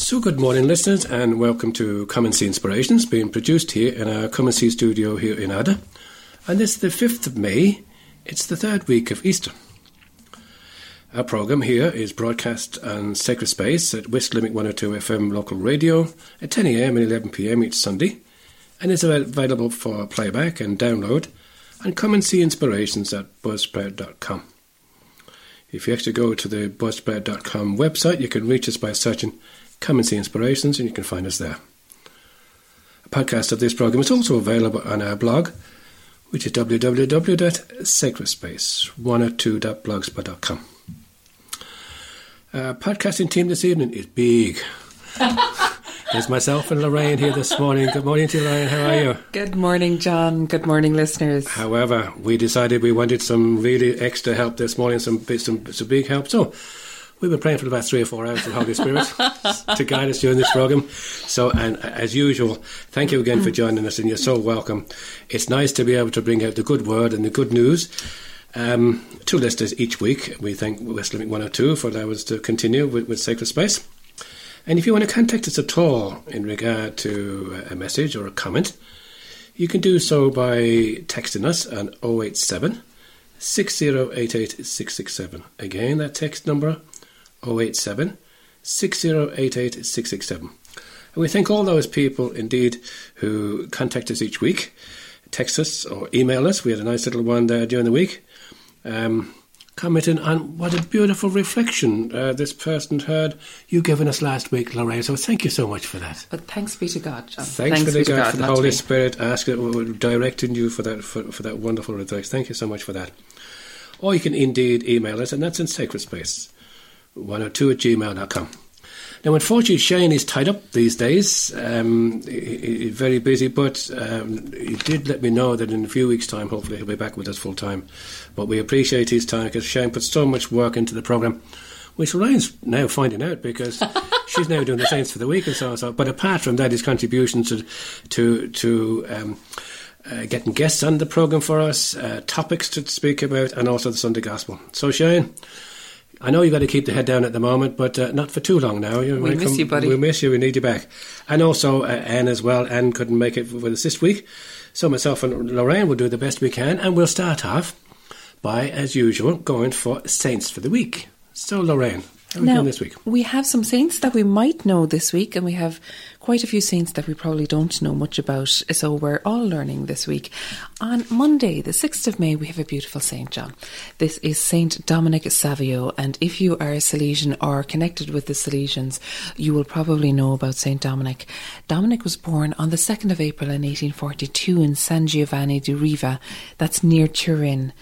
So, good morning, listeners, and welcome to Come and See Inspirations, being produced here in our Come and See studio here in Adare. And this is the 5th of May, it's the third week of Easter. Our programme here is broadcast on Sacred Space at West Limerick 102 FM local radio at 10am and 11pm each Sunday, and is available for playback and download on Come and See Inspirations at buzzsprout.com. If you actually go to the buzzsprout.com website, you can reach us by searching Come and See Inspirations, and you can find us there. A podcast of this program is also available on our blog, which is www.sacredspace102.blogspot.com. Our podcasting team this evening is big. There's myself and Lorraine here this morning. Good morning to you, Lorraine. How are you? Good morning, John. Good morning, listeners. However, we decided we wanted some really extra help this morning, some some, some big help. So We've been praying for the past three or four hours for the Holy Spirit to guide us during this program. So, and as usual, thank you again for joining us, and you're so welcome. It's nice to be able to bring out the good word and the good news. Um, two listeners each week. We thank West Limerick 102 for allowing us to continue with, with Sacred Space. And if you want to contact us at all in regard to a message or a comment, you can do so by texting us on 087 6088 667. Again, that text number 087 6088 667. And we thank all those people indeed who contact us each week, text us or email us. We had a nice little one there during the week. Um, commenting on what a beautiful reflection uh, this person heard you given us last week, Lorraine. So thank you so much for that. But thanks be to God, John. Thanks, thanks for the, God, God, for the Holy Spirit asking, directing you for that for, for that wonderful advice. Thank you so much for that. Or you can indeed email us, and that's in Sacred Space. 102 at gmail.com. Now, unfortunately, Shane is tied up these days. Um, he, he's very busy, but um, he did let me know that in a few weeks' time, hopefully, he'll be back with us full time. But we appreciate his time because Shane put so much work into the programme, which Ryan's now finding out because she's now doing the Saints for the week and so on. So. But apart from that, his contributions to to, to um, uh, getting guests on the programme for us, uh, topics to speak about, and also the Sunday Gospel. So, Shane. I know you've got to keep the head down at the moment, but uh, not for too long now. You we miss come, you, buddy. We miss you. We need you back. And also uh, Anne as well. Anne couldn't make it with us this week. So myself and Lorraine will do the best we can. And we'll start off by, as usual, going for Saints for the Week. So, Lorraine, how doing this week? We have some saints that we might know this week, and we have quite a few saints that we probably don't know much about. So we're all learning this week. On Monday, the 6th of May, we have a beautiful saint, John. This is Saint Dominic Savio, and if you are a Salesian or connected with the Salesians, you will probably know about Saint Dominic. Dominic was born on the 2nd of April in 1842 in San Giovanni di Riva, that's near Turin.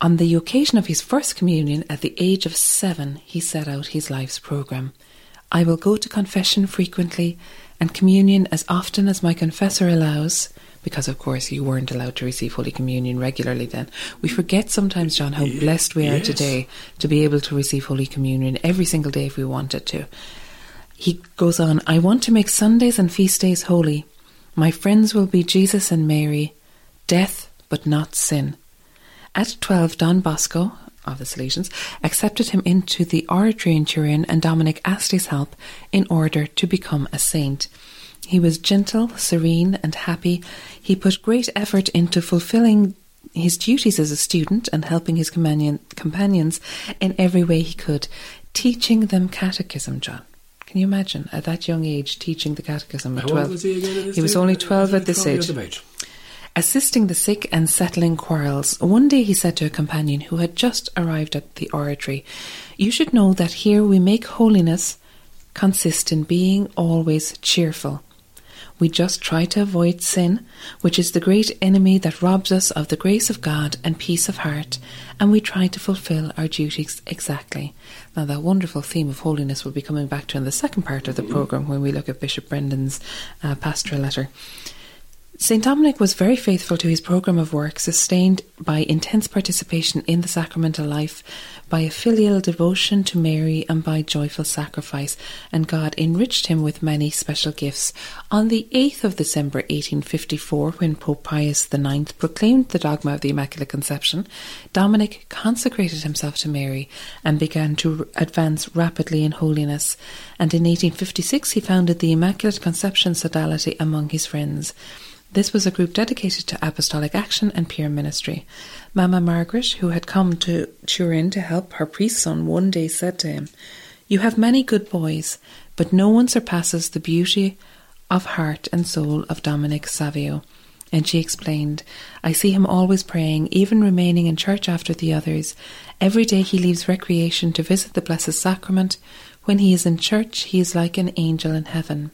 On the occasion of his first communion at the age of seven, he set out his life's programme. I will go to confession frequently and communion as often as my confessor allows, because of course you weren't allowed to receive Holy Communion regularly then. We forget sometimes, John, how blessed we are yes. today to be able to receive Holy Communion every single day if we wanted to. He goes on, I want to make Sundays and feast days holy. My friends will be Jesus and Mary, death but not sin. At 12, Don Bosco, of the Salesians, accepted him into the oratory in Turin, and Dominic asked his help in order to become a saint. He was gentle, serene, and happy. He put great effort into fulfilling his duties as a student and helping his companion, companions in every way he could, teaching them catechism, John. Can you imagine at that young age teaching the catechism at 12? Was he, he was only 12 at this age assisting the sick and settling quarrels. One day he said to a companion who had just arrived at the oratory, You should know that here we make holiness consist in being always cheerful. We just try to avoid sin, which is the great enemy that robs us of the grace of God and peace of heart, and we try to fulfill our duties exactly. Now, that wonderful theme of holiness will be coming back to in the second part of the programme when we look at Bishop Brendan's uh, pastoral letter. St. Dominic was very faithful to his programme of work, sustained by intense participation in the sacramental life, by a filial devotion to Mary, and by joyful sacrifice, and God enriched him with many special gifts. On the 8th of December 1854, when Pope Pius IX proclaimed the dogma of the Immaculate Conception, Dominic consecrated himself to Mary and began to advance rapidly in holiness. And in 1856, he founded the Immaculate Conception Sodality among his friends. This was a group dedicated to apostolic action and peer ministry. Mama Margaret, who had come to Turin to help her priest son, one day said to him, You have many good boys, but no one surpasses the beauty of heart and soul of Dominic Savio. And she explained, I see him always praying, even remaining in church after the others. Every day he leaves recreation to visit the Blessed Sacrament. When he is in church, he is like an angel in heaven.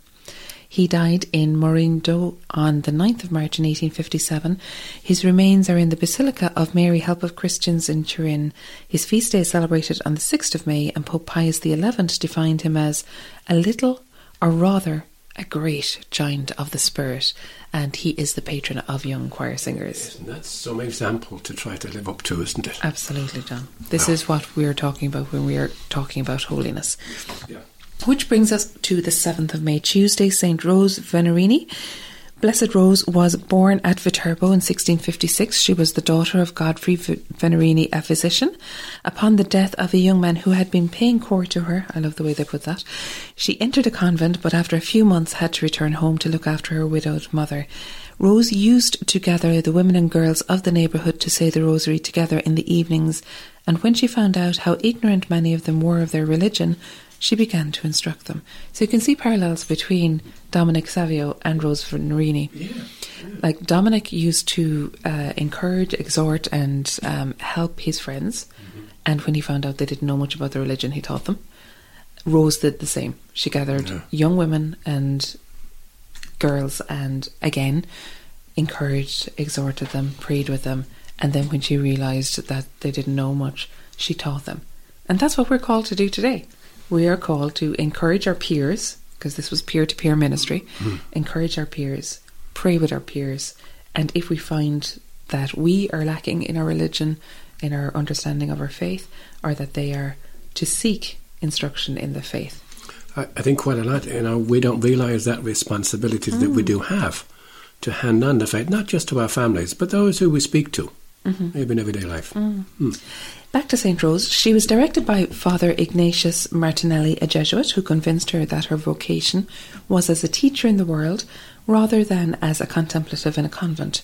He died in Mondonio on the 9th of March in 1857. His remains are in the Basilica of Mary Help of Christians in Turin. His feast day is celebrated on the 6th of May, and Pope Pius XI defined him as a little, or rather, a great giant of the spirit, and he is the patron of young choir singers. Yes, that's some example to try to live up to, isn't it? Absolutely, John. This is what we're talking about when we are talking about holiness. Yeah. Which brings us to the 7th of May, Tuesday, St. Rose Venerini. Blessed Rose was born at Viterbo in 1656. She was the daughter of Godfrey Venerini, a physician. Upon the death of a young man who had been paying court to her, I love the way they put that, she entered a convent, but after a few months had to return home to look after her widowed mother. Rose used to gather the women and girls of the neighbourhood to say the rosary together in the evenings, and when she found out how ignorant many of them were of their religion, she began to instruct them. So you can see parallels between Dominic Savio and Rose Venerini. Yeah, yeah. Like Dominic used to uh, encourage, exhort, and um, help his friends, Mm-hmm. and when he found out they didn't know much about the religion, he taught them. Rose did the same. She gathered Yeah. young women and girls, and again encouraged, exhorted them, prayed with them, and then when she realised that they didn't know much, she taught them. And that's what we're called to do today. We are called to encourage our peers, because this was peer to peer ministry, encourage our peers, pray with our peers, and if we find that we are lacking in our religion, in our understanding of our faith, or that they are to seek instruction in the faith. I, I think quite a lot, you know, we don't realise that responsibility that Mm. we do have to hand on the faith, not just to our families, but those who we speak to, Mm-hmm. maybe in everyday life. Mm. Back to St. Rose, she was directed by Father Ignatius Martinelli, a Jesuit, who convinced her that her vocation was as a teacher in the world rather than as a contemplative in a convent.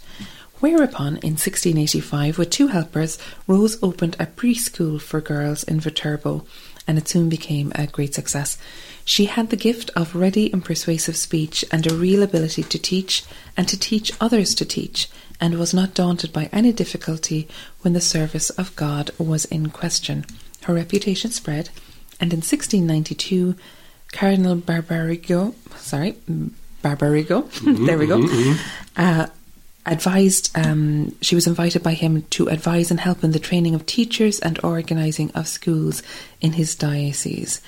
Whereupon, in 1685, with two helpers, Rose opened a preschool for girls in Viterbo, and it soon became a great success. She had the gift of ready and persuasive speech and a real ability to teach and to teach others to teach, and was not daunted by any difficulty when the service of God was in question. Her reputation spread, and in 1692, Cardinal Barbarigo, sorry, Barbarigo, there we go, uh, advised, um, she was invited by him to advise and help in the training of teachers and organising of schools in his diocese.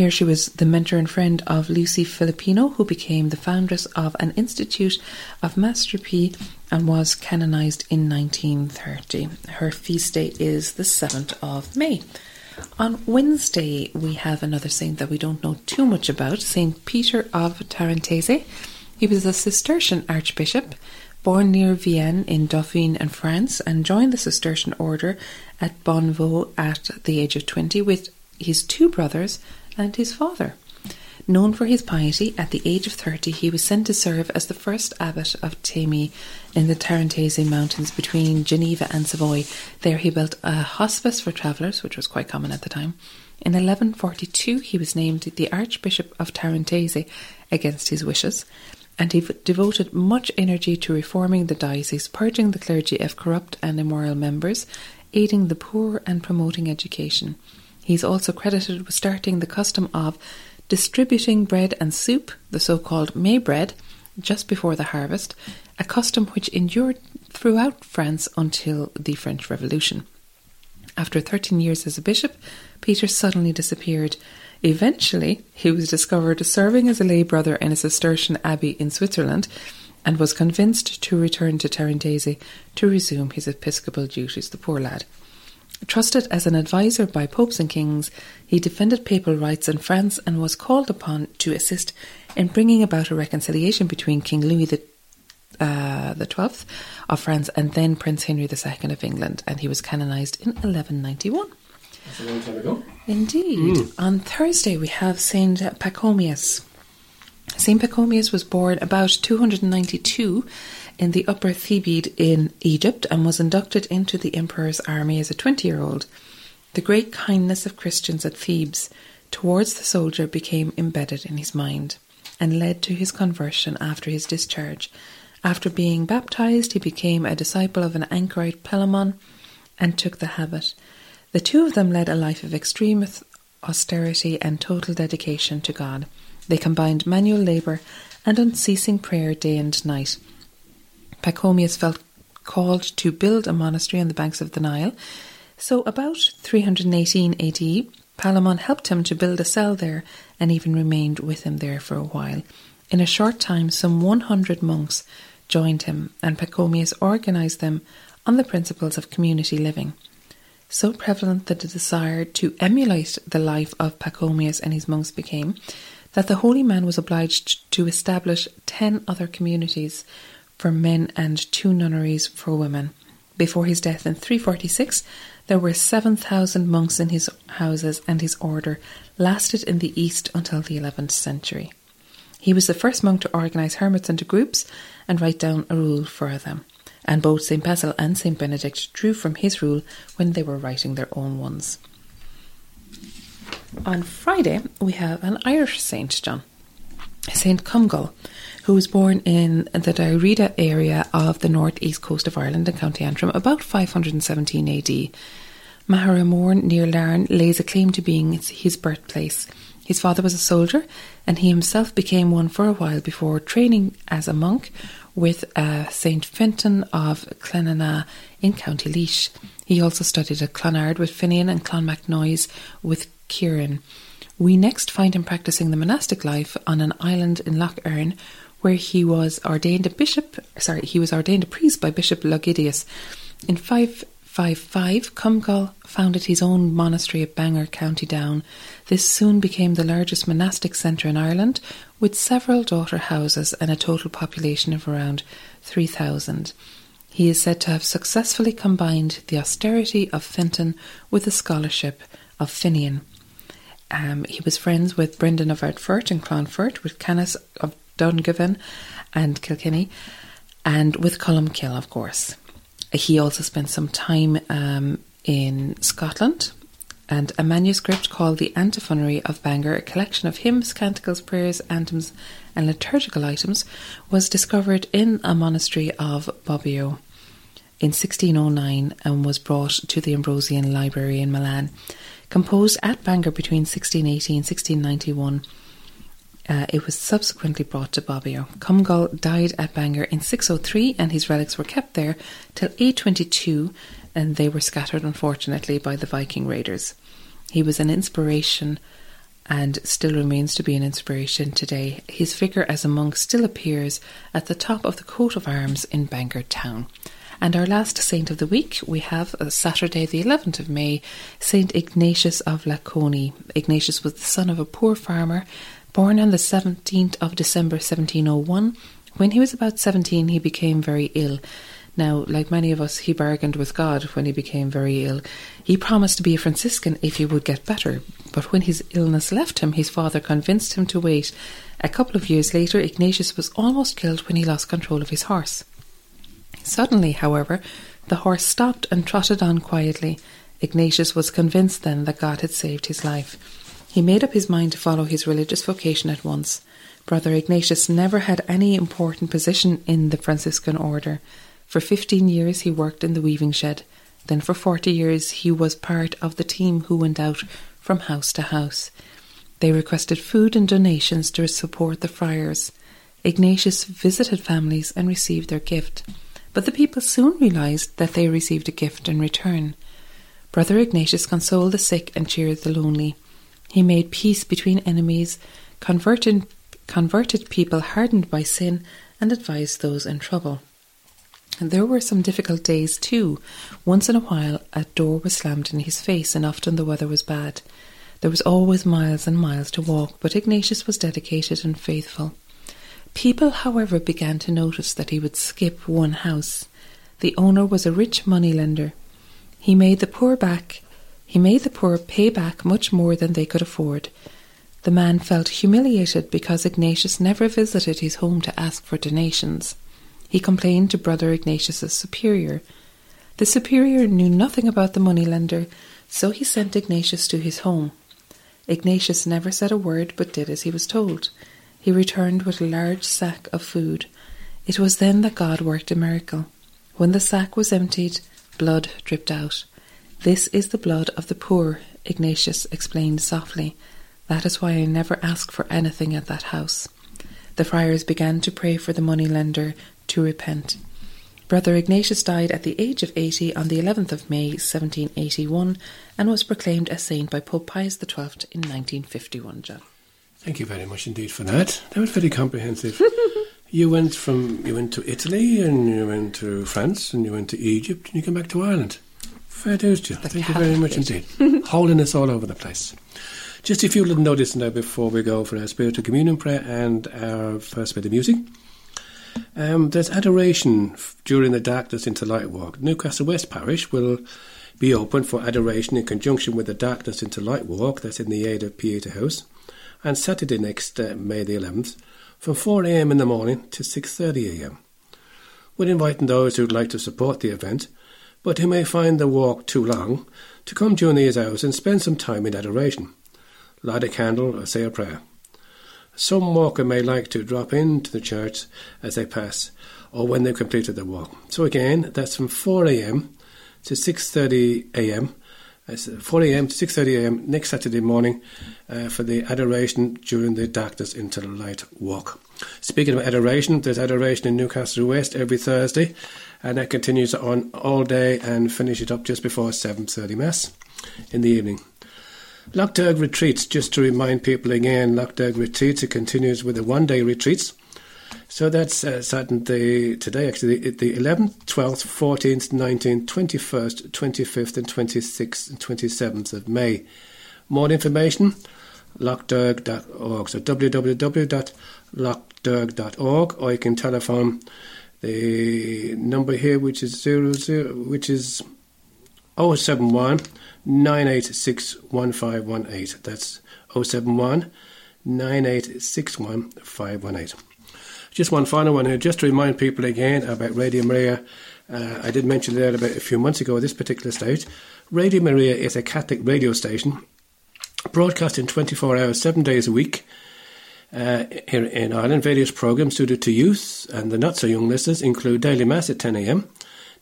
Here she was the mentor and friend of Lucy Filippini, who became the foundress of an Institute of Maestre Pie and was canonised in 1930. Her feast day is the 7th of May. On Wednesday, we have another saint that we don't know too much about, Saint Peter of Tarentaise. He was a Cistercian archbishop, born near Vienne in Dauphine in France, and joined the Cistercian order at Bonnevaux at the age of 20 with his two brothers and his father. Known for his piety, at the age of 30 he was sent to serve as the first abbot of Tamié in the Tarentaise Mountains between Geneva and Savoy. There he built a hospice for travellers, which was quite common at the time. In 1142 he was named the Archbishop of Tarentaise against his wishes, and he devoted much energy to reforming the diocese, purging the clergy of corrupt and immoral members, aiding the poor and promoting education. He is also credited with starting the custom of distributing bread and soup, the so called May bread, just before the harvest, a custom which endured throughout France until the French Revolution. After 13 years as a bishop, Peter suddenly disappeared. Eventually, he was discovered serving as a lay brother in a Cistercian abbey in Switzerland, and was convinced to return to Tarentaise to resume his episcopal duties, the poor lad. Trusted as an adviser by popes and kings, he defended papal rights in France and was called upon to assist in bringing about a reconciliation between King Louis the uh, the 12th of France and then Prince Henry II of England, and he was canonised in 1191. That's a long time ago. Indeed. On Thursday, we have Saint Pachomius. Saint Pachomius was born about 292 in the Upper Thebaid in Egypt and was inducted into the emperor's army as a 20 year old. The great kindness of Christians at Thebes towards the soldier became embedded in his mind and led to his conversion after his discharge. After being baptized, he became a disciple of an anchorite Palamon and took the habit. The two of them led a life of extreme austerity and total dedication to God. They combined manual labour and unceasing prayer day and night. Pachomius felt called to build a monastery on the banks of the Nile, so about 318 AD, Palamon helped him to build a cell there and even remained with him there for a while. In a short time, some 100 monks joined him, and Pachomius organized them on the principles of community living. So prevalent that the desire to emulate the life of Pachomius and his monks became that the holy man was obliged to establish ten other communities for men and two nunneries for women. Before his death in 346, there were 7,000 monks in his houses, and his order lasted in the East until the 11th century. He was the first monk to organise hermits into groups and write down a rule for them, and both St. Basil and St. Benedict drew from his rule when they were writing their own ones. On Friday, we have an Irish saint, John. Saint Comgall, who was born in the Dalriada area of the northeast coast of Ireland in County Antrim about 517 AD. Magheramorne near Larne lays a claim to being his birthplace. His father was a soldier, and he himself became one for a while before training as a monk with uh, St. Fintan of Clonenagh in County Laois. He also studied at Clonard with Finian and Clonmacnoise with Kieran. We next find him practicing the monastic life on an island in Lough Erne, where he was ordained a bishop. Sorry, he was ordained a priest by Bishop Lugidius in 555. Comgall founded his own monastery at Bangor, County Down. This soon became the largest monastic centre in Ireland, with several daughter houses and a total population of around 3,000. He is said to have successfully combined the austerity of Fintan with the scholarship of Finian. Um, he was friends with Brendan of Ardfert and Clonfert, with Canice of Dungiven and Kilkenny, and with Columcille, of course. He also spent some time um, in Scotland, and a manuscript called the Antiphonary of Bangor, a collection of hymns, canticles, prayers, anthems, and liturgical items, was discovered in a monastery of Bobbio in 1609 and was brought to the Ambrosian Library in Milan. Composed at Bangor between 1680 and 1691, uh, it was subsequently brought to Bobbio. Comgall died at Bangor in 603 and his relics were kept there till 822 and they were scattered unfortunately by the Viking raiders. He was an inspiration and still remains to be an inspiration today. His figure as a monk still appears at the top of the coat of arms in Bangor town. And our last saint of the week, we have uh, Saturday, the 11th of May, Saint Ignatius of Laconi. Ignatius was the son of a poor farmer, born on the 17th of December 1701. When he was about 17, he became very ill. Now, like many of us, he bargained with God when he became very ill. He promised to be a Franciscan if he would get better, but when his illness left him, his father convinced him to wait. A couple of years later, Ignatius was almost killed when he lost control of his horse. Suddenly, however, the horse stopped and trotted on quietly. Ignatius was convinced then that God had saved his life. He made up his mind to follow his religious vocation at once. Brother Ignatius never had any important position in the Franciscan order. For fifteen years he worked in the weaving shed. Then for forty years he was part of the team who went out from house to house. They requested food and donations to support the friars. Ignatius visited families and received their gift. But the people soon realized that they received a gift in return. Brother Ignatius consoled the sick and cheered the lonely. He made peace between enemies, converted, converted people hardened by sin, and advised those in trouble. There were some difficult days too. Once in a while, a door was slammed in his face, and often the weather was bad. There was always miles and miles to walk, but Ignatius was dedicated and faithful. People, however, began to notice that he would skip one house. The owner was a rich moneylender. He made the poor back he made the poor pay back much more than they could afford. The man felt humiliated because Ignatius never visited his home to ask for donations. He complained to Brother Ignatius's superior. The superior knew nothing about the moneylender, so he sent Ignatius to his home. Ignatius never said a word but did as he was told. He returned with a large sack of food. It was then that God worked a miracle. When the sack was emptied, blood dripped out. This is the blood of the poor, Ignatius explained softly. That is why I never ask for anything at that house. The friars began to pray for the moneylender to repent. Brother Ignatius died at the age of 80 on the 11th of May 1781 and was proclaimed a saint by Pope Pius XII in 1951, John. Thank you very much indeed for that. That was very comprehensive. you went from you went to Italy and you went to France and you went to Egypt and you came back to Ireland. Fair dues you. Thank you very much indeed. Holiness all over the place. Just a few little notices now before we go for our spiritual communion prayer and our first bit of music. Um, there's adoration during the Darkness into Light walk. Newcastle West Parish will be open for adoration in conjunction with the Darkness into Light walk that's in the aid of Pieta House, and Saturday next uh, May the 11th from 4 a.m. in the morning to 6:30 a.m. We're inviting those who'd like to support the event but who may find the walk too long, to come during these hours and spend some time in adoration, light a candle or say a prayer. Some walker may like to drop into the church as they pass or when they've completed their walk. So again, that's from 4 a.m. to 6:30 a.m. It's 4 a.m. to 6:30 a.m. next Saturday morning uh, for the adoration during the darkness into the light walk. Speaking of adoration, there's adoration in Newcastle West every Thursday and that continues on all day and finishes up just before 7.30 Mass in the evening. Lough retreats, just to remind people again, Lough retreats, it continues with the one-day retreats. So that's uh, Saturday, today actually, the, the 11th, 12th, 14th, 19th, 21st, 25th and 26th and 27th of May. More information, loughderg.org. So www.loughderg.org or you can telephone the number here, which is zero zero, which is 071 986 1518. That's 071 9861 518. Just one final one here, just to remind people again about Radio Maria. Uh, I did mention that about a few months ago this particular stage. Radio Maria is a Catholic radio station broadcasting 24 hours, seven days a week uh, here in Ireland, various programmes suited to youth and the not so young listeners include daily mass at 10 a.m.,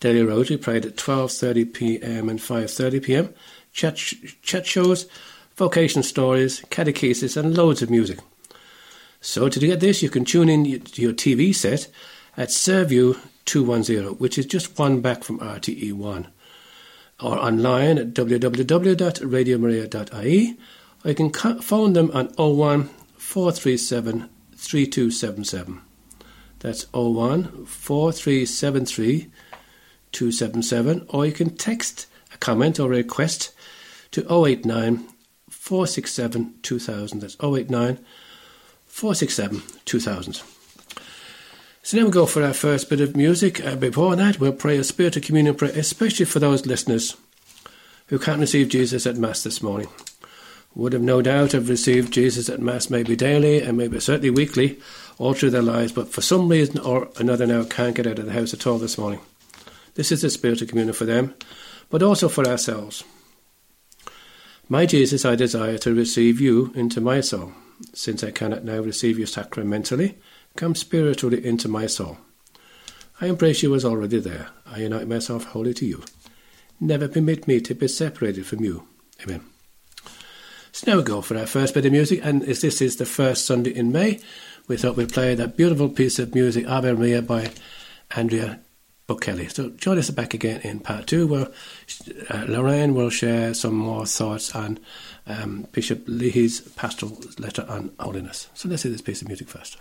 daily rosary prayed at 12:30 p.m. and 5:30 p.m., chat chat shows, vocation stories, catechesis, and loads of music. So to get this, you can tune in to your TV set at Saorview 210, which is just one back from RTE1, or online at www.radiomaria.ie, or you can phone them on 01 437 3277. That's 01 4373 277, or you can text a comment or a request to 089 467 2000. That's 089 467 2000. So now we go for our first bit of music. Uh, before that, we'll pray a spirit of communion prayer, especially for those listeners who can't receive Jesus at Mass this morning would have no doubt have received Jesus at Mass maybe daily and maybe certainly weekly all through their lives, but for some reason or another now can't get out of the house at all this morning. This is the spirit of communion for them, but also for ourselves. My Jesus, I desire to receive you into my soul. Since I cannot now receive you sacramentally, come spiritually into my soul. I embrace you as already there. I unite myself wholly to you. Never permit me to be separated from you. Amen. So now go for our first bit of music, and as this is the first Sunday in May, we thought we'd play that beautiful piece of music, Ave Maria by Andrea Bocelli. So join us back again in part two, where uh, Lorraine will share some more thoughts on um, Bishop Leahy's pastoral letter on holiness. So let's hear this piece of music first.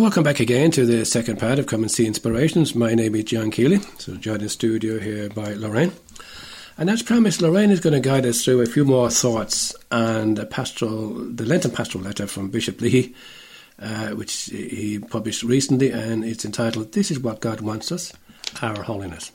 Welcome back again to the second part of Come and See Inspirations. My name is John Keeley, so joined in studio here by Lorraine. And as promised, Lorraine is going to guide us through a few more thoughts and a pastoral, the Lenten pastoral letter from Bishop Leahy, uh, which he published recently, and it's entitled "This is what God wants us, Our Holiness."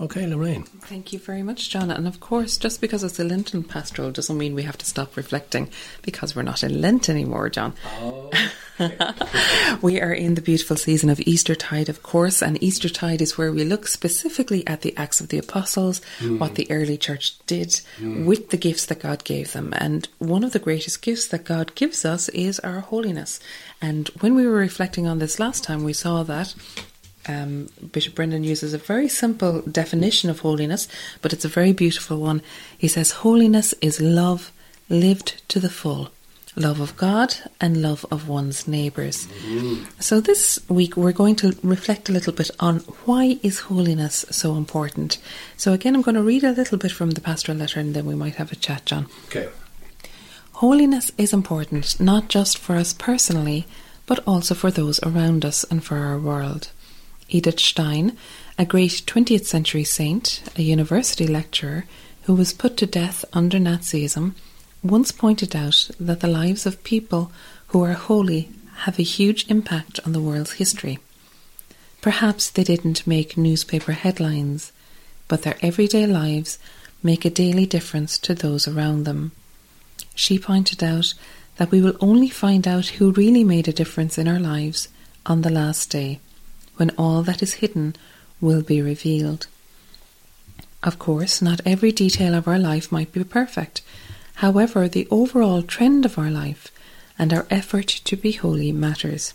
Okay, Lorraine. Thank you very much, John. And of course, just because it's a Lenten pastoral doesn't mean we have to stop reflecting because we're not in Lent anymore, John. Oh. we are in the beautiful season of Eastertide, of course, and Eastertide is where we look specifically at the Acts of the Apostles, mm. what the early church did mm. with the gifts that God gave them. And one of the greatest gifts that God gives us is our holiness. And when we were reflecting on this last time, we saw that um, Bishop Brendan uses a very simple definition of holiness, but it's a very beautiful one. He says, Holiness is love lived to the full love of God and love of one's neighbours. Mm-hmm. So this week we're going to reflect a little bit on why is holiness so important. So again I'm going to read a little bit from the pastoral letter and then we might have a chat, John. Okay. Holiness is important not just for us personally, but also for those around us and for our world. Edith Stein, a great 20th century saint, a university lecturer who was put to death under Nazism, once pointed out that the lives of people who are holy have a huge impact on the world's history. Perhaps they didn't make newspaper headlines, but their everyday lives make a daily difference to those around them. She pointed out that we will only find out who really made a difference in our lives on the last day, when all that is hidden will be revealed. Of course, not every detail of our life might be perfect, However, the overall trend of our life and our effort to be holy matters.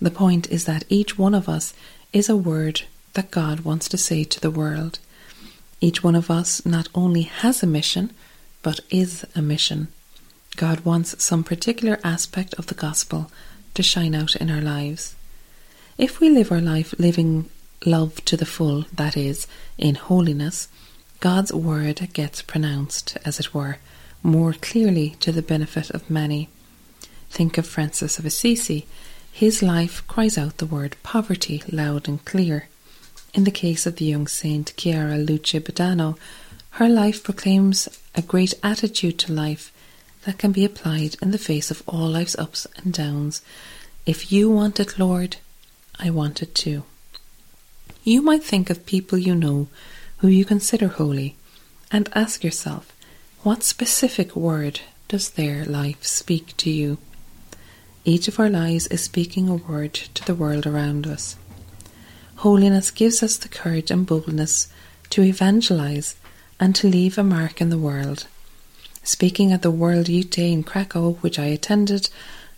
The point is that each one of us is a word that God wants to say to the world. Each one of us not only has a mission, but is a mission. God wants some particular aspect of the gospel to shine out in our lives. If we live our life living love to the full, that is, in holiness, God's word gets pronounced, as it were, more clearly to the benefit of many. Think of Francis of Assisi. His life cries out the word poverty loud and clear. In the case of the young saint Chiara Luce Badano, her life proclaims a great attitude to life that can be applied in the face of all life's ups and downs. If you want it, Lord, I want it too. You might think of people you know who you consider holy and ask yourself, what specific word does their life speak to you? Each of our lives is speaking a word to the world around us. Holiness gives us the courage and boldness to evangelize and to leave a mark in the world. Speaking at the World Youth Day in Krakow, which I attended,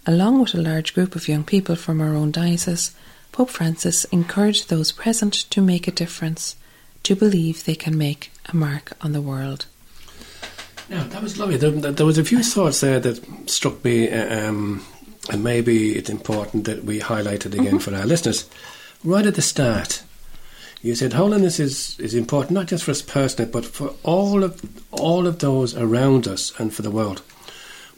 along with a large group of young people from our own diocese, Pope Francis encouraged those present to make a difference, to believe they can make a mark on the world. Yeah, that was lovely. There, there was a few thoughts there that struck me, uh, um, and maybe it's important that we highlight it again mm-hmm. for our listeners. Right at the start, you said holiness is, is important not just for us personally, but for all of all of those around us and for the world.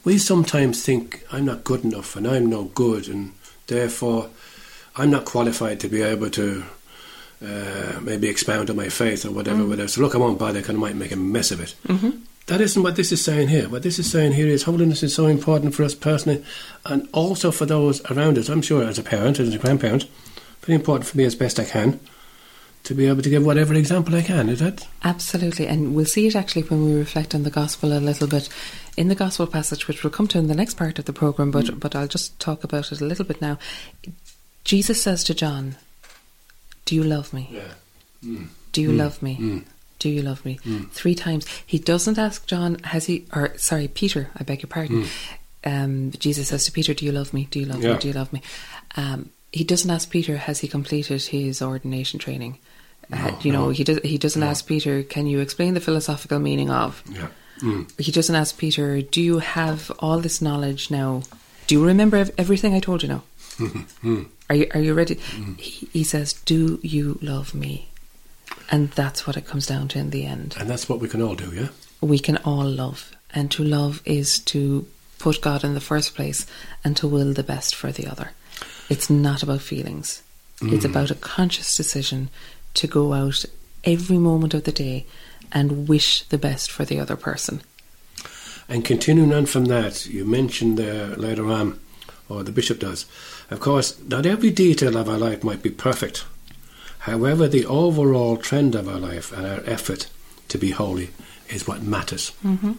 We sometimes think I'm not good enough and I'm no good, and therefore I'm not qualified to be able to uh, maybe expound on my faith or whatever, mm. whatever. So look, I won't bother because I might make a mess of it. Mm-hmm. That isn't what this is saying here. What this is saying here is holiness is so important for us personally and also for those around us. I'm sure as a parent, and as a grandparent, very important for me as best I can to be able to give whatever example I can, is that? Absolutely, and we'll see it actually when we reflect on the gospel a little bit in the gospel passage, which we'll come to in the next part of the programme, but, mm. but I'll just talk about it a little bit now. Jesus says to John, Do you love me? Yeah. Mm. Do you mm. love me? Mm. Do you love me? Mm. Three times. He doesn't ask John, has he, or sorry, Peter, I beg your pardon. Mm. Um, Jesus says to Peter, Do you love me? Do you love yeah. me? Do you love me? Um, he doesn't ask Peter, has he completed his ordination training? Uh, no, uh, you know, he does. He doesn't no. ask Peter, "Can you explain the philosophical meaning of?" Yeah. Mm. He doesn't ask Peter, "Do you have all this knowledge now? Do you remember everything I told you now? Are you Are you ready?" Mm. He, he says, "Do you love me?" And that's what it comes down to in the end. And that's what we can all do, yeah. We can all love, and to love is to put God in the first place and to will the best for the other. It's not about feelings. It's Mm. about a conscious decision to go out every moment of the day and wish the best for the other person. And continuing on from that, you mentioned there later on, or the bishop does, of course, not every detail of our life might be perfect. However, the overall trend of our life and our effort to be holy is what matters. Mm-hmm.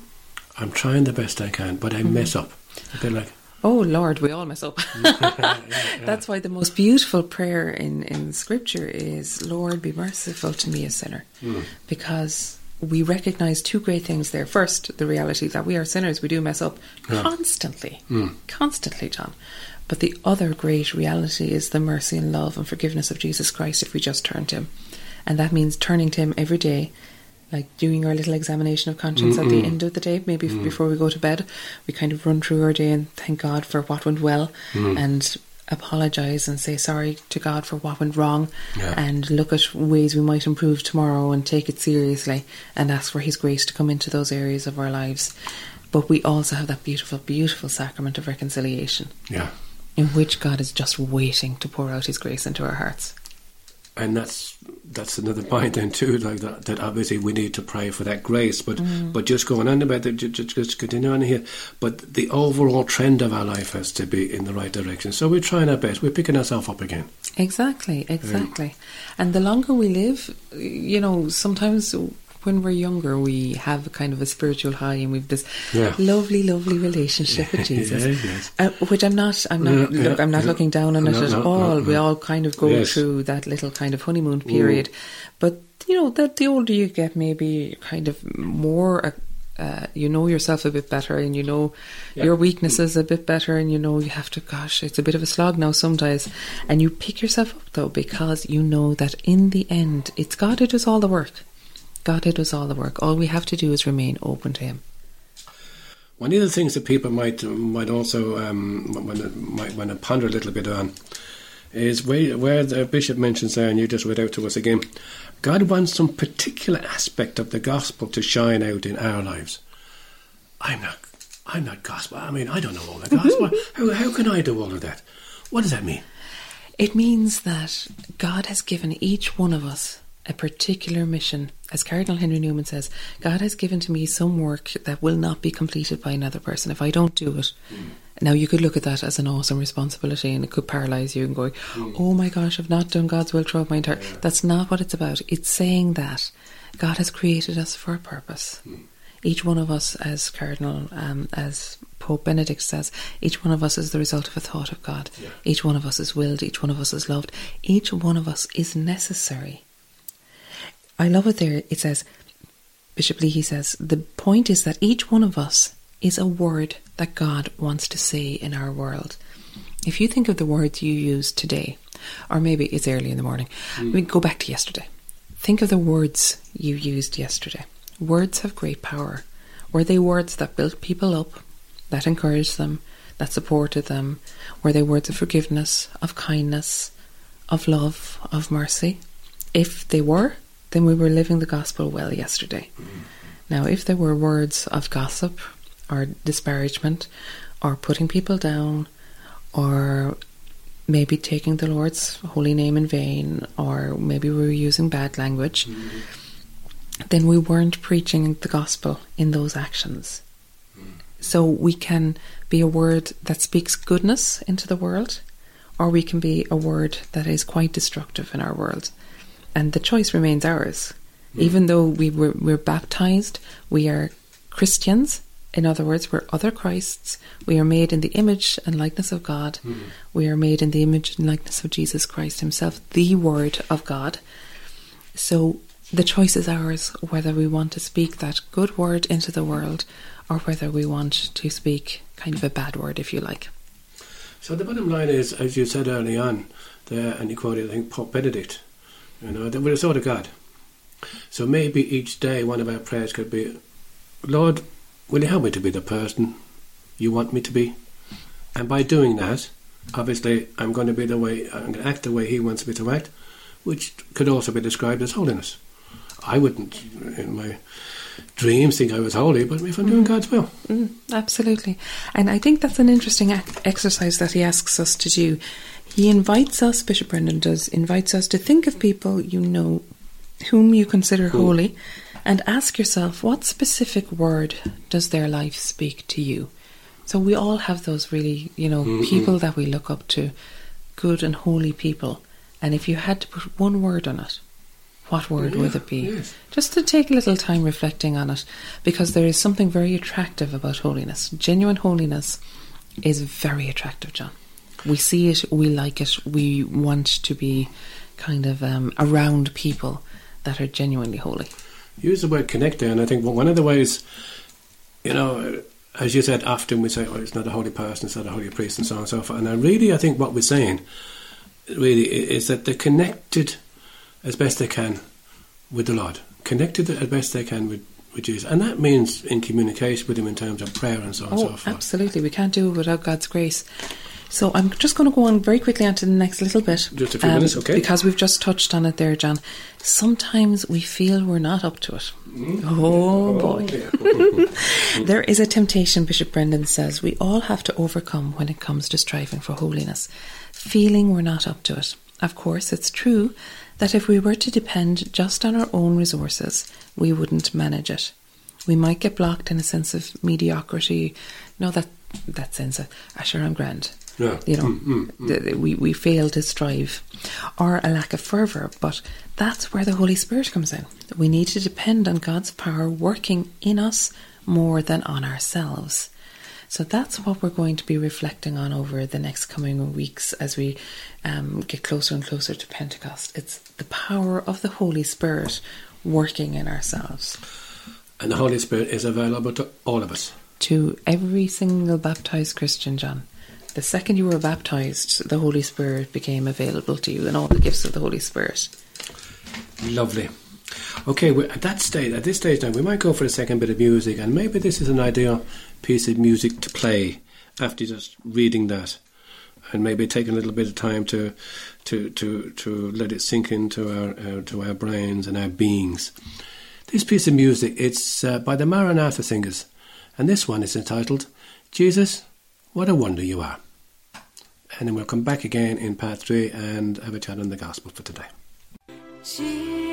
I'm trying the best I can, but I mm-hmm. mess up. A bit like Oh Lord, we all mess up. yeah, yeah. That's why the most beautiful prayer in, in Scripture is, Lord, be merciful to me, a sinner. Mm. Because we recognize two great things there. First, the reality that we are sinners, we do mess up Yeah. constantly. Mm. Constantly, John. But the other great reality is the mercy and love and forgiveness of Jesus Christ if we just turn to Him. And that means turning to Him every day like doing our little examination of conscience at the end of the day, maybe Mm. before we go to bed. We kind of run through our day and thank God for what went well Mm. and apologize and say sorry to God for what went wrong Yeah. and look at ways we might improve tomorrow and take it seriously and ask for His grace to come into those areas of our lives. But we also have that beautiful, beautiful sacrament of reconciliation Yeah. In which God is just waiting to pour out His grace into our hearts. and that's that's another point then too like that, that obviously we need to pray for that grace but Mm. but just going on about it ju- ju- just continue on here but the overall trend of our life has to be in the right direction so we're trying our best we're picking ourselves up again Exactly, exactly. And the longer we live, you know, sometimes when we're younger, we have a kind of a spiritual high, and we've this Yeah. lovely, lovely relationship with Jesus. yes. Uh, which I'm not, I'm not, Yeah, look, I'm not yeah. looking down on it at no, all. no, We no. all kind of go Yes. through that little kind of honeymoon period. But you know, that the older you get, maybe kind of more. Uh, uh, you know yourself a bit better, and you know Yeah. your weaknesses a bit better, and you know you have to. Gosh, it's a bit of a slog now sometimes, and you pick yourself up though because you know that in the end, it's God who does all the work. God does all the work. All we have to do is remain open to Him. one of the things that people might might also um, when might want to ponder a little bit on is where, where the bishop mentions there, and you just read out to us again. God wants some particular aspect of the gospel to shine out in our lives. I'm not, I'm not gospel. I mean, I don't know all the gospel. how, how can I do all of that? What does that mean? It means that God has given each one of us a particular mission. As Cardinal Henry Newman says, God has given to me some work that will not be completed by another person if I don't do it. Hmm. Now, you could look at that as an awesome responsibility and it could paralyze you and going, hmm. oh my gosh, I've not done God's will throughout my entire. That's not what it's about. It's saying that God has created us for a purpose. Hmm. Each one of us, as Cardinal, um, as Pope Benedict says, each one of us is the result of a thought of God. Yeah. Each one of us is willed, each one of us is loved, each one of us is necessary. I love it there. It says, Bishop Leahy says the point is that each one of us is a word that God wants to say in our world. If you think of the words you use today, or maybe it's early in the morning, mm. we go back to yesterday. Think of the words you used yesterday. Words have great power. Were they words that built people up, that encouraged them, that supported them? Were they words of forgiveness, of kindness, of love, of mercy? If they were, then we were living the gospel well yesterday. Mm. Now, if there were words of gossip or disparagement or putting people down or maybe taking the Lord's holy name in vain or maybe we were using bad language, mm. then we weren't preaching the gospel in those actions. Mm. So we can be a word that speaks goodness into the world or we can be a word that is quite destructive in our world and the choice remains ours. Mm. Even though we were we're baptized, we are Christians. In other words, we're other Christs. We are made in the image and likeness of God. Mm. We are made in the image and likeness of Jesus Christ Himself, the Word of God. So the choice is ours whether we want to speak that good word into the world or whether we want to speak kind of a bad word, if you like. So the bottom line is, as you said early on, there, and you quoted, I think, Pope Benedict, you know, that we're a sort of God. So maybe each day one of our prayers could be, Lord, will you help me to be the person you want me to be? And by doing that, obviously I'm going to be the way, I'm going to act the way He wants me to act, which could also be described as holiness. I wouldn't, in my dreams, think I was holy, but if I'm doing mm. God's will. Mm, absolutely. And I think that's an interesting exercise that he asks us to do. He invites us, Bishop Brendan does, invites us to think of people you know whom you consider holy and ask yourself what specific word does their life speak to you? So we all have those really, you know, mm-hmm. people that we look up to, good and holy people. And if you had to put one word on it, what word yeah, would it be? Yes. Just to take a little time reflecting on it, because there is something very attractive about holiness. Genuine holiness is very attractive, John. We see it, we like it, we want to be kind of um, around people that are genuinely holy. Use the word connect there, and I think one of the ways, you know, as you said, often we say, oh, it's not a holy person, it's not a holy priest, and so on and so forth. And I really, I think what we're saying, really, is that they're connected as best they can with the Lord, connected as best they can with, with Jesus. And that means in communication with Him in terms of prayer and so on oh, and so forth. Absolutely. We can't do it without God's grace. So I'm just going to go on very quickly onto the next little bit. Just a few um, minutes, okay? Because we've just touched on it there, John. Sometimes we feel we're not up to it. Mm. Oh, oh, boy. Yeah. there is a temptation, Bishop Brendan says, we all have to overcome when it comes to striving for holiness. Feeling we're not up to it. Of course, it's true that if we were to depend just on our own resources, we wouldn't manage it. We might get blocked in a sense of mediocrity. No, that that sense of, ah, sure, I'm grand. Yeah. You know, mm, mm, mm. The, we, we fail to strive or a lack of fervour. But that's where the Holy Spirit comes in. We need to depend on God's power working in us more than on ourselves. So that's what we're going to be reflecting on over the next coming weeks as we um, get closer and closer to Pentecost. It's the power of the Holy Spirit working in ourselves. And the Holy Spirit is available to all of us. To every single baptized Christian, John. The second you were baptized, the Holy Spirit became available to you and all the gifts of the Holy Spirit. Lovely. Okay, at that stage, at this stage now, we might go for a second bit of music, and maybe this is an ideal piece of music to play after just reading that, and maybe taking a little bit of time to to to to let it sink into our uh, to our brains and our beings. This piece of music, it's uh, by the Maranatha Singers, and this one is entitled "Jesus, What a Wonder You Are." And then we'll come back again in part three and have a chat on the gospel for today. You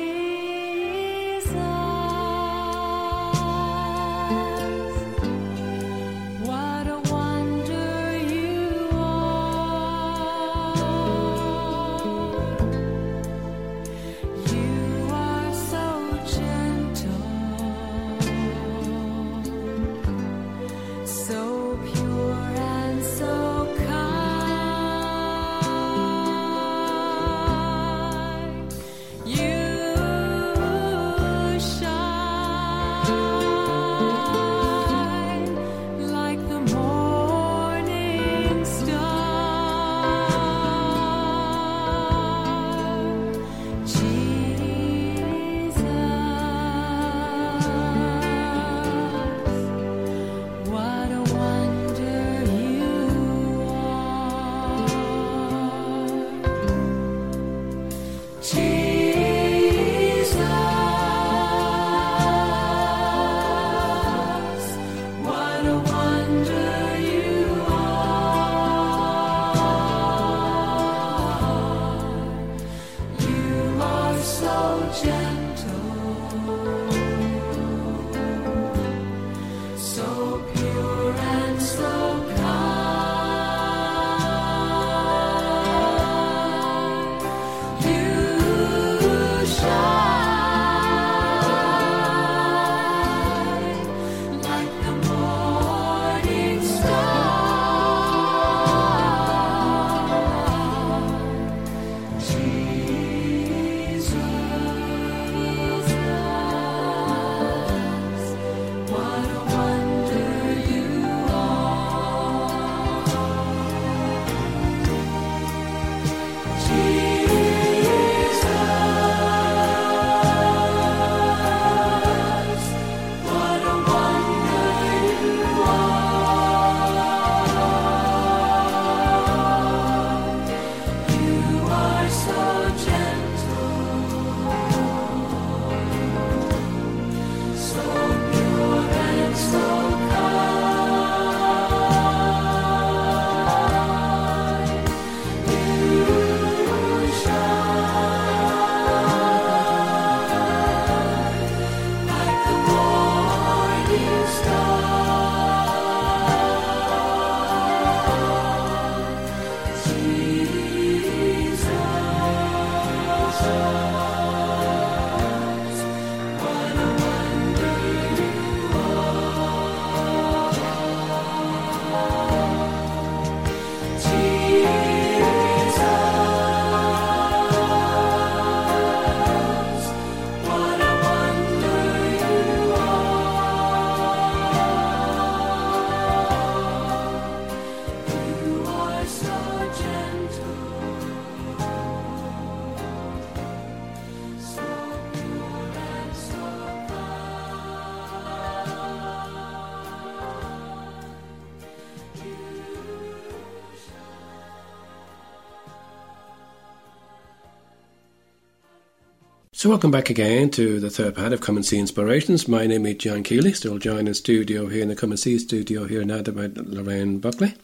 So, welcome back again to the third part of Come and See Inspirations. My name is John Keeley, still joined in studio here in the Come and See studio here in Adare Lorraine Buckley.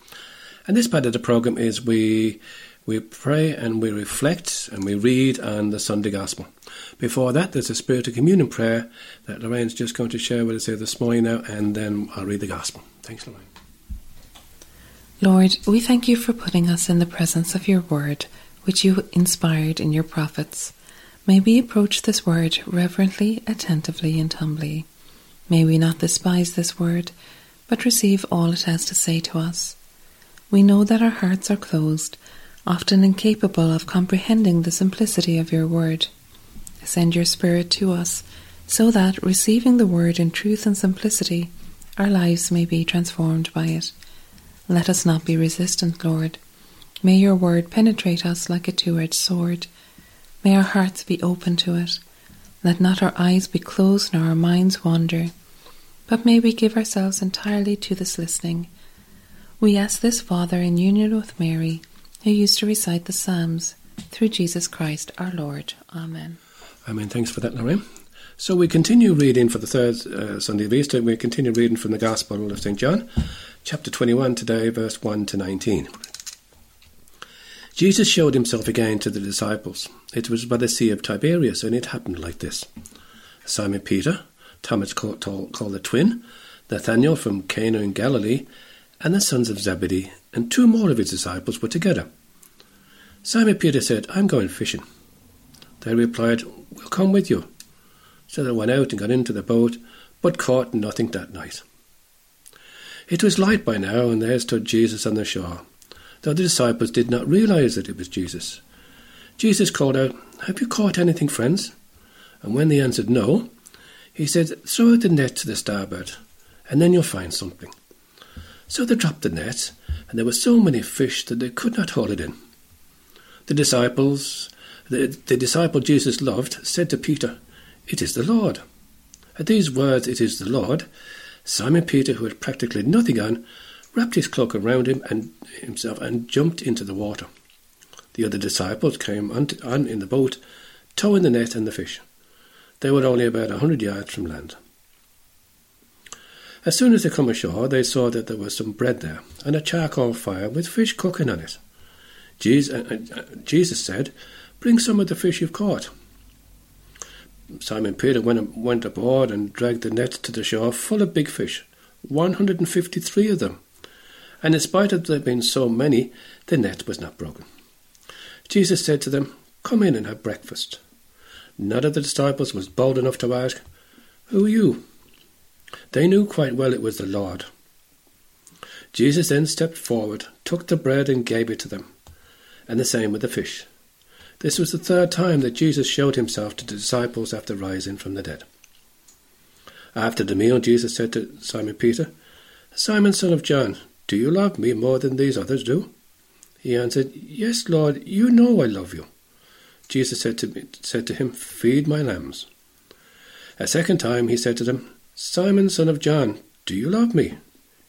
And this part of the programme is we we pray and we reflect and we read on the Sunday Gospel. Before that, there's a Spirit of Communion prayer that Lorraine's just going to share with us here this morning now, and then I'll read the Gospel. Thanks, Lorraine. Lord, we thank you for putting us in the presence of your word, which you inspired in your prophets. May we approach this word reverently, attentively, and humbly. May we not despise this word, but receive all it has to say to us. We know that our hearts are closed, often incapable of comprehending the simplicity of your word. Send your Spirit to us, so that, receiving the word in truth and simplicity, our lives may be transformed by it. Let us not be resistant, Lord. May your word penetrate us like a two edged sword. May our hearts be open to it. Let not our eyes be closed nor our minds wander, but may we give ourselves entirely to this listening. We ask this, Father, in union with Mary, who used to recite the Psalms, through Jesus Christ our Lord. Amen. Amen. Thanks for that, Lorraine. So we continue reading for the third uh, Sunday of Easter. We continue reading from the Gospel of St. John, chapter 21 today, verse 1 to 19. Jesus showed himself again to the disciples. It was by the Sea of Tiberias, and it happened like this Simon Peter, Thomas called, called the twin, Nathanael from Cana in Galilee, and the sons of Zebedee, and two more of his disciples were together. Simon Peter said, I'm going fishing. They replied, We'll come with you. So they went out and got into the boat, but caught nothing that night. It was light by now, and there stood Jesus on the shore, though the disciples did not realize that it was Jesus. Jesus called out, Have you caught anything, friends? And when they answered no, he said, Throw out the net to the starboard, and then you'll find something. So they dropped the net, and there were so many fish that they could not haul it in. The disciples, the, the disciple Jesus loved, said to Peter, It is the Lord. At these words, It is the Lord, Simon Peter, who had practically nothing on, wrapped his cloak around him and himself and jumped into the water. The other disciples came on, in the boat, towing the net and the fish. They were only about a hundred yards from land. As soon as they come ashore, they saw that there was some bread there and a charcoal fire with fish cooking on it. Jesus, uh, uh, said, Bring some of the fish you've caught. Simon Peter went, went aboard and dragged the net to the shore full of big fish, 153 of them. And in spite of there being so many, the net was not broken. Jesus said to them, Come in and have breakfast. None of the disciples was bold enough to ask, Who are you? They knew quite well it was the Lord. Jesus then stepped forward, took the bread, and gave it to them, and the same with the fish. This was the third time that Jesus showed himself to the disciples after rising from the dead. After the meal, Jesus said to Simon Peter, Simon, son of John, do you love me more than these others do? He answered, Yes, Lord, you know I love you. Jesus said to, me, said to him, Feed my lambs. A second time he said to them, Simon, son of John, do you love me?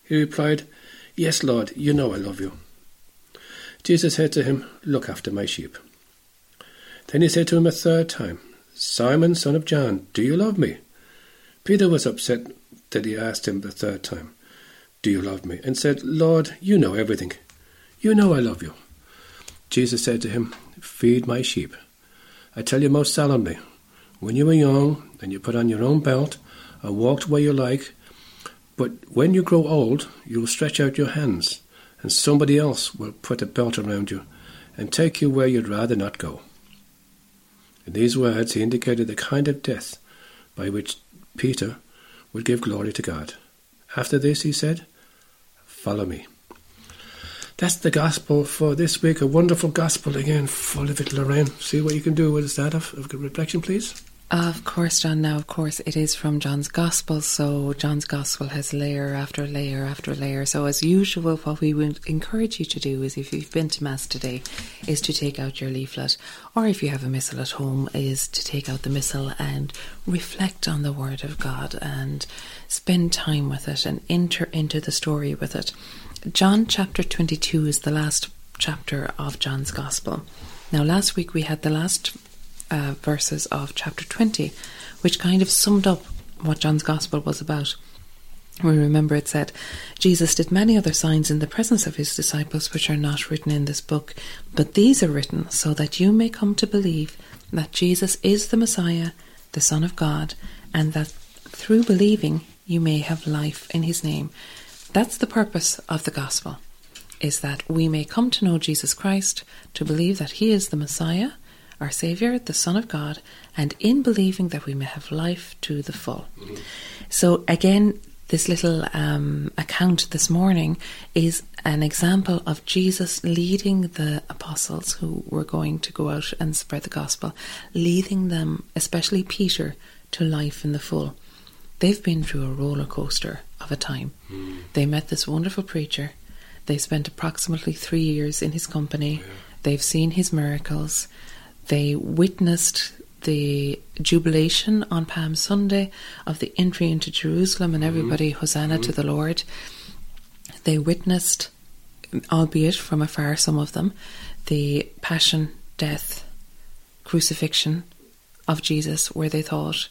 He replied, Yes, Lord, you know I love you. Jesus said to him, Look after my sheep. Then he said to him a third time, Simon, son of John, do you love me? Peter was upset that he asked him the third time, Do you love me? and said, Lord, you know everything. You know I love you. Jesus said to him, Feed my sheep. I tell you most solemnly, when you were young and you put on your own belt and walked where you like, but when you grow old, you will stretch out your hands, and somebody else will put a belt around you and take you where you'd rather not go. In these words, he indicated the kind of death by which Peter would give glory to God. After this, he said, Follow me. That's the gospel for this week. A wonderful gospel again, full of it, Lorraine. See what you can do with that of, of reflection, please. Of course, John. Now, of course, it is from John's Gospel, so John's Gospel has layer after layer after layer. So, as usual, what we would encourage you to do is, if you've been to Mass today, is to take out your leaflet, or if you have a missal at home, is to take out the missal and reflect on the Word of God and spend time with it and enter into the story with it. John chapter 22 is the last chapter of John's Gospel. Now, last week we had the last uh, verses of chapter 20, which kind of summed up what John's Gospel was about. We remember it said, Jesus did many other signs in the presence of his disciples which are not written in this book, but these are written so that you may come to believe that Jesus is the Messiah, the Son of God, and that through believing you may have life in his name. That's the purpose of the gospel, is that we may come to know Jesus Christ, to believe that he is the Messiah, our Saviour, the Son of God, and in believing that we may have life to the full. So again, this little um, account this morning is an example of Jesus leading the apostles who were going to go out and spread the gospel, leading them, especially Peter, to life in the full. They've been through a roller coaster of a time. Mm. They met this wonderful preacher. They spent approximately three years in his company. Yeah. They've seen his miracles. They witnessed the jubilation on Palm Sunday of the entry into Jerusalem and mm-hmm. everybody, mm-hmm. Hosanna mm-hmm. to the Lord. They witnessed, albeit from afar, some of them, the passion, death, crucifixion of Jesus, where they thought,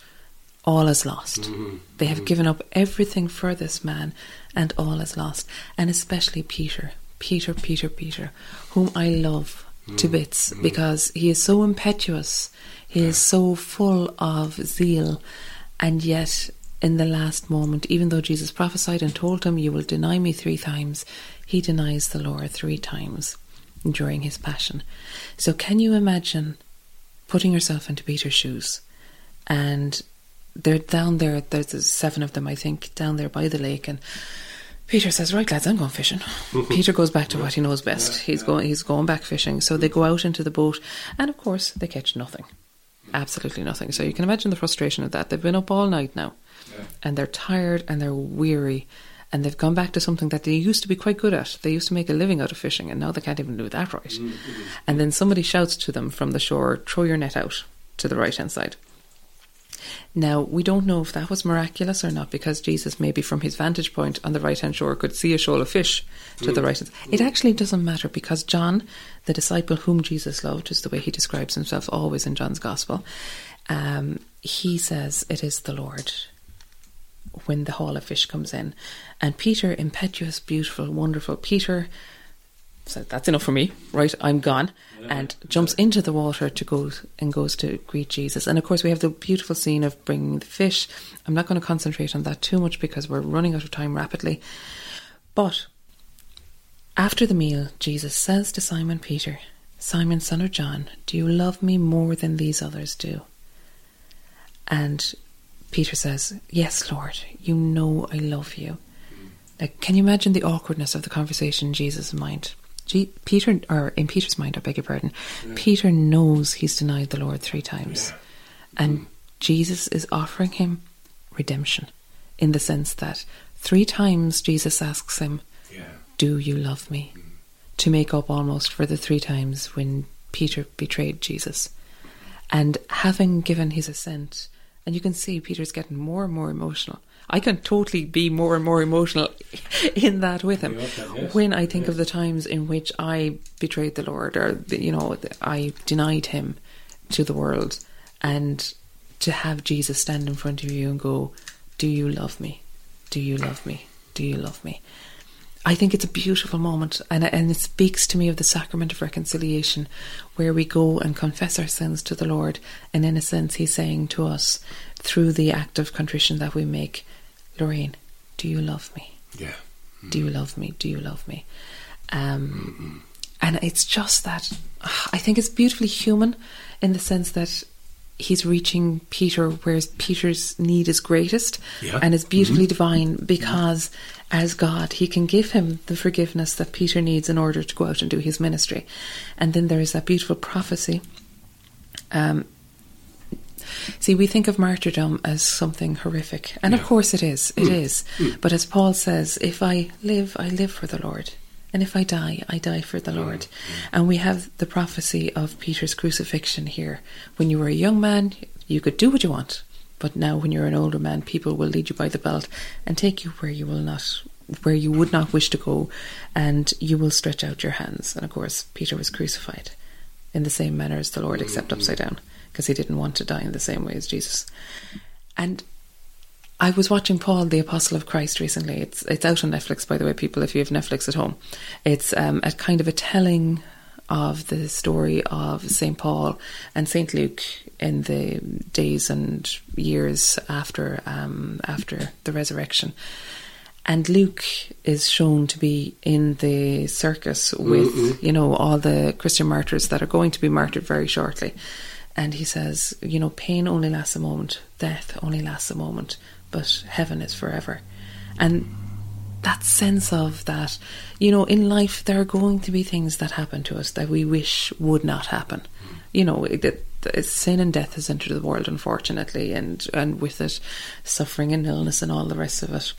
all is lost. Mm-hmm. They have mm-hmm. given up everything for this man, and all is lost. And especially Peter, Peter, Peter, Peter, whom I love to bits mm-hmm. because he is so impetuous he is so full of zeal, and yet in the last moment, even though Jesus prophesied and told him, You will deny me three times, he denies the Lord three times during his passion. So, can you imagine putting yourself into Peter's shoes? And they're down there, there's seven of them, I think, down there by the lake, and Peter says, "Right, lads, I'm going fishing." Peter goes back to what he knows best. He's going. He's going back fishing. So they go out into the boat, and of course, they catch nothing absolutely nothing. So you can imagine the frustration of that. They've been up all night now, yeah. and they're tired and they're weary, and they've gone back to something that they used to be quite good at. They used to make a living out of fishing, and now they can't even do that right. Mm-hmm. And then somebody shouts to them from the shore, "Throw your net out to the right hand side." Now, we don't know if that was miraculous or not because Jesus, maybe from his vantage point on the right hand shore, could see a shoal of fish to mm. the right hand. It actually doesn't matter because John, the disciple whom Jesus loved, is the way he describes himself always in John's Gospel, um, he says it is the Lord when the haul of fish comes in. And Peter, impetuous, beautiful, wonderful, Peter so that's enough for me, right? I'm gone, and jumps into the water to go and goes to greet Jesus. And of course, we have the beautiful scene of bringing the fish. I'm not going to concentrate on that too much because we're running out of time rapidly. But after the meal, Jesus says to Simon Peter, Simon, son of John, do you love me more than these others do? And Peter says, Yes, Lord, you know I love you. Mm. Like, can you imagine the awkwardness of the conversation in Jesus' mind? Peter, or in Peter's mind, I beg your pardon, yeah. Peter knows he's denied the Lord three times. Yeah. And mm. Jesus is offering him redemption in the sense that three times Jesus asks him, yeah. Do you love me? Mm. To make up almost for the three times when Peter betrayed Jesus. And having given his assent, and you can see Peter's getting more and more emotional I can totally be more and more emotional in that with him yes. when I think yes. of the times in which I betrayed the Lord or you know I denied him to the world and to have Jesus stand in front of you and go do you love me do you love me do you love me I think it's a beautiful moment and and it speaks to me of the sacrament of reconciliation where we go and confess our sins to the Lord and in a sense he's saying to us through the act of contrition that we make Lorraine, do you love me? Yeah. Mm. Do you love me? Do you love me? Um, and it's just that I think it's beautifully human in the sense that he's reaching Peter where Peter's need is greatest yeah. and is beautifully mm-hmm. divine because as God he can give him the forgiveness that Peter needs in order to go out and do his ministry. And then there is that beautiful prophecy um, See, we think of martyrdom as something horrific, and yeah. of course it is. It mm. is. Mm. But as Paul says, if I live, I live for the Lord. And if I die, I die for the. Lord. And we have the prophecy of Peter's crucifixion here. When you were a young man, you could do what you want. But now, when you're an older man, people will lead you by the belt and take you where you will not, where you would not wish to go, and you will stretch out your hands. And of course, Peter was crucified in the same manner as the Lord, except mm-hmm. upside down because he didn't want to die in the same way as Jesus. And I was watching Paul, the Apostle of Christ, recently. It's it's out on Netflix, by the way, people. If you have Netflix at home, it's um, a kind of a telling of the story of Saint Paul and Saint Luke in the days and years after um, after the resurrection. And Luke is shown to be in the circus with, mm-hmm. you know, all the Christian martyrs that are going to be martyred very shortly. And he says, you know, pain only lasts a moment, death only lasts a moment, but heaven is forever. And that sense of that, you know, in life there are going to be things that happen to us that we wish would not happen. You know, that sin and death has entered the world, unfortunately, and and with it, suffering and illness and all the rest of it.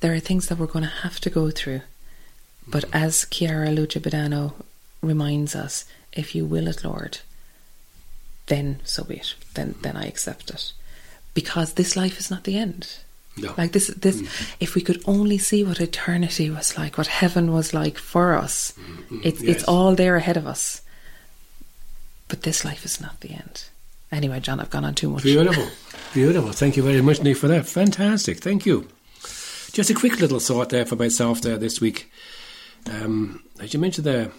There are things that we're going to have to go through, but as Chiara Luce Badano reminds us, if you will it, Lord, then so be it. Then then I accept it, because this life is not the end. No. Like this, this. Mm. If we could only see what eternity was like, what heaven was like for us, mm-hmm. it's yes. it's all there ahead of us. But this life is not the end. Anyway, John, I've gone on too much. Beautiful, beautiful. Thank you very much, Nick, for that. Fantastic. Thank you. Just a quick little thought there for myself there this week. Um, as you mentioned there,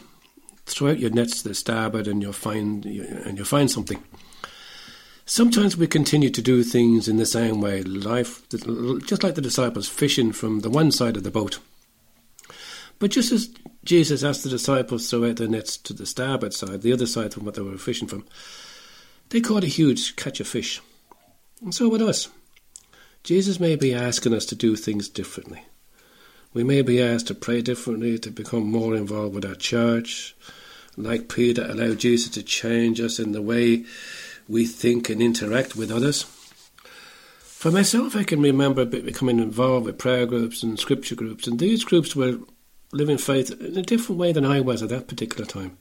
throw out your nets to the starboard and you'll find and you'll find something. Sometimes we continue to do things in the same way, life just like the disciples fishing from the one side of the boat. But just as Jesus asked the disciples to throw out their nets to the starboard side, the other side from what they were fishing from, they caught a huge catch of fish. And so with us. Jesus may be asking us to do things differently. We may be asked to pray differently, to become more involved with our church. Like Peter, allow Jesus to change us in the way we think and interact with others. For myself, I can remember becoming involved with prayer groups and scripture groups, and these groups were living faith in a different way than I was at that particular time.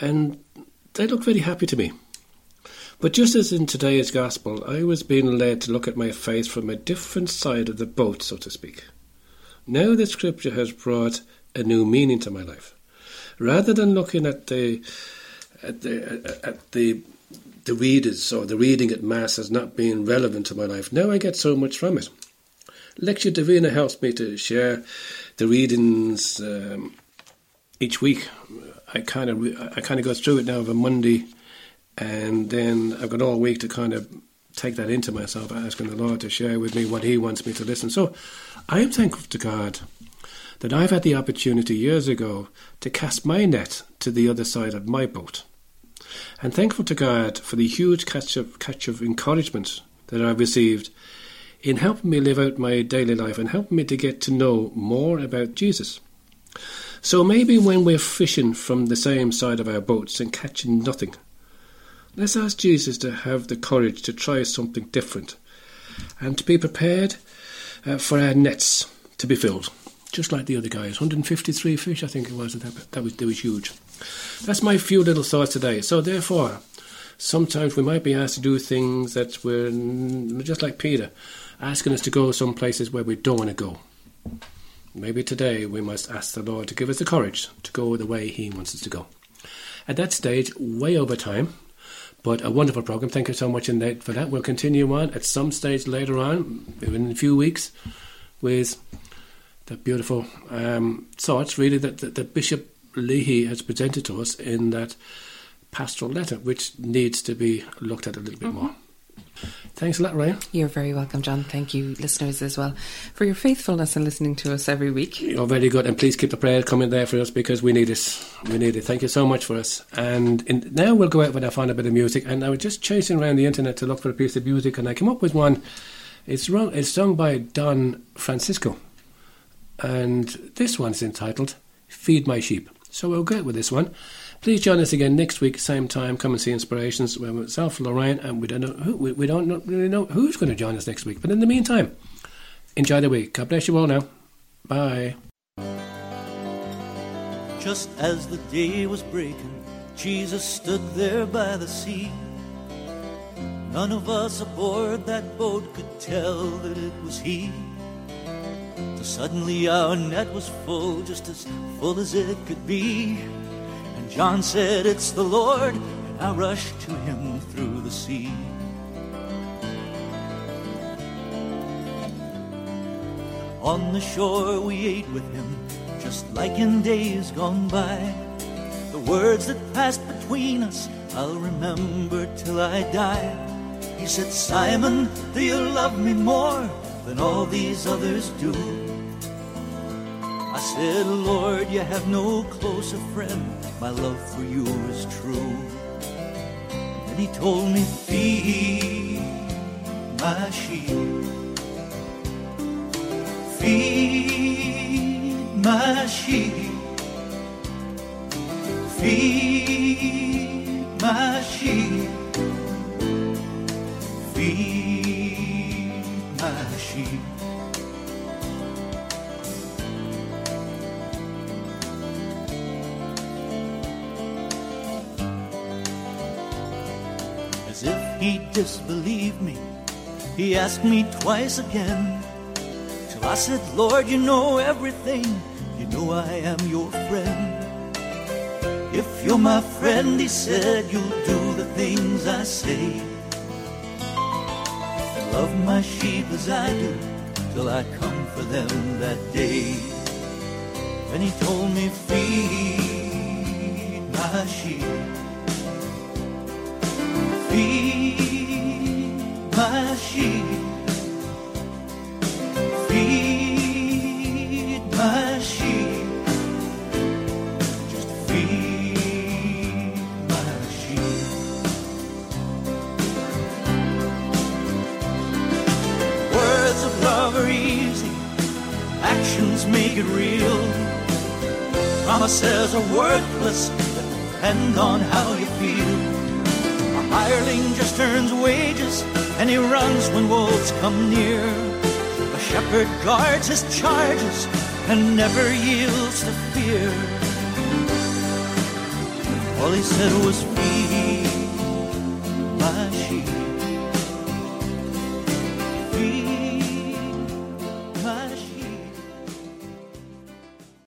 And they looked very happy to me. But just as in today's gospel, I was being led to look at my faith from a different side of the boat, so to speak. Now the scripture has brought a new meaning to my life. Rather than looking at the at the at the the readers or the reading at Mass as not being relevant to my life. Now I get so much from it. Lectio Divina helps me to share the readings um, each week. I kind of I kind of go through it now of a Monday, and then I've got all week to kind of take that into myself, asking the Lord to share with me what He wants me to listen. So I am thankful to God that I've had the opportunity years ago to cast my net to the other side of my boat and thankful to God for the huge catch of, catch of encouragement that I've received in helping me live out my daily life and helping me to get to know more about Jesus. So maybe when we're fishing from the same side of our boats and catching nothing, let's ask Jesus to have the courage to try something different and to be prepared uh, for our nets to be filled, just like the other guys. 153 fish, I think it was. That, that was, that was huge. That's my few little thoughts today. So, therefore, sometimes we might be asked to do things that we're just like Peter, asking us to go some places where we don't want to go. Maybe today we must ask the Lord to give us the courage to go the way He wants us to go. At that stage, way over time, but a wonderful program. Thank you so much for that. We'll continue on at some stage later on, in a few weeks, with the beautiful um, thoughts, really, that, that, that Bishop Leahy has presented to us in that pastoral letter, which needs to be looked at a little bit mm-hmm. more. Thanks a lot, Ryan. You're very welcome, John. Thank you, listeners, as well, for your faithfulness in listening to us every week. You're very good, and please keep the prayer coming there for us because we need it. We need it. Thank you so much for us. And in, now we'll go out with find a bit of music. And I was just chasing around the internet to look for a piece of music, and I came up with one. It's, run, it's sung by Don Francisco, and this one's entitled "Feed My Sheep." So we'll go with this one. Please join us again next week, same time. Come and see Inspirations with myself, Lorraine, and we don't know who, we, we don't really know who's going to join us next week. But in the meantime, enjoy the week. God bless you all now. Bye. Just as the day was breaking, Jesus stood there by the sea. None of us aboard that boat could tell that it was He. So suddenly our net was full, just as full as it could be. And John said, It's the Lord. and I rushed to him through the sea. On the shore we ate with him, just like in days gone by. The words that passed between us, I'll remember till I die. He said, Simon, do you love me more than all these others do? I said, Lord, you have no closer friend. My love for you is true. And he told me, Feed my sheep. Feed my sheep. Feed he disbelieved me, he asked me twice again. Till I said, Lord, you know everything. You know I am your friend. If you're my friend, he said, you'll do the things I say. Love my sheep as I do, till I come for them that day. Then he told me, feed my sheep. Feed Promises are worthless, depend on how you feel. A hireling just earns wages, and he runs when wolves come near. A shepherd guards his charges and never yields to fear. All he said was feed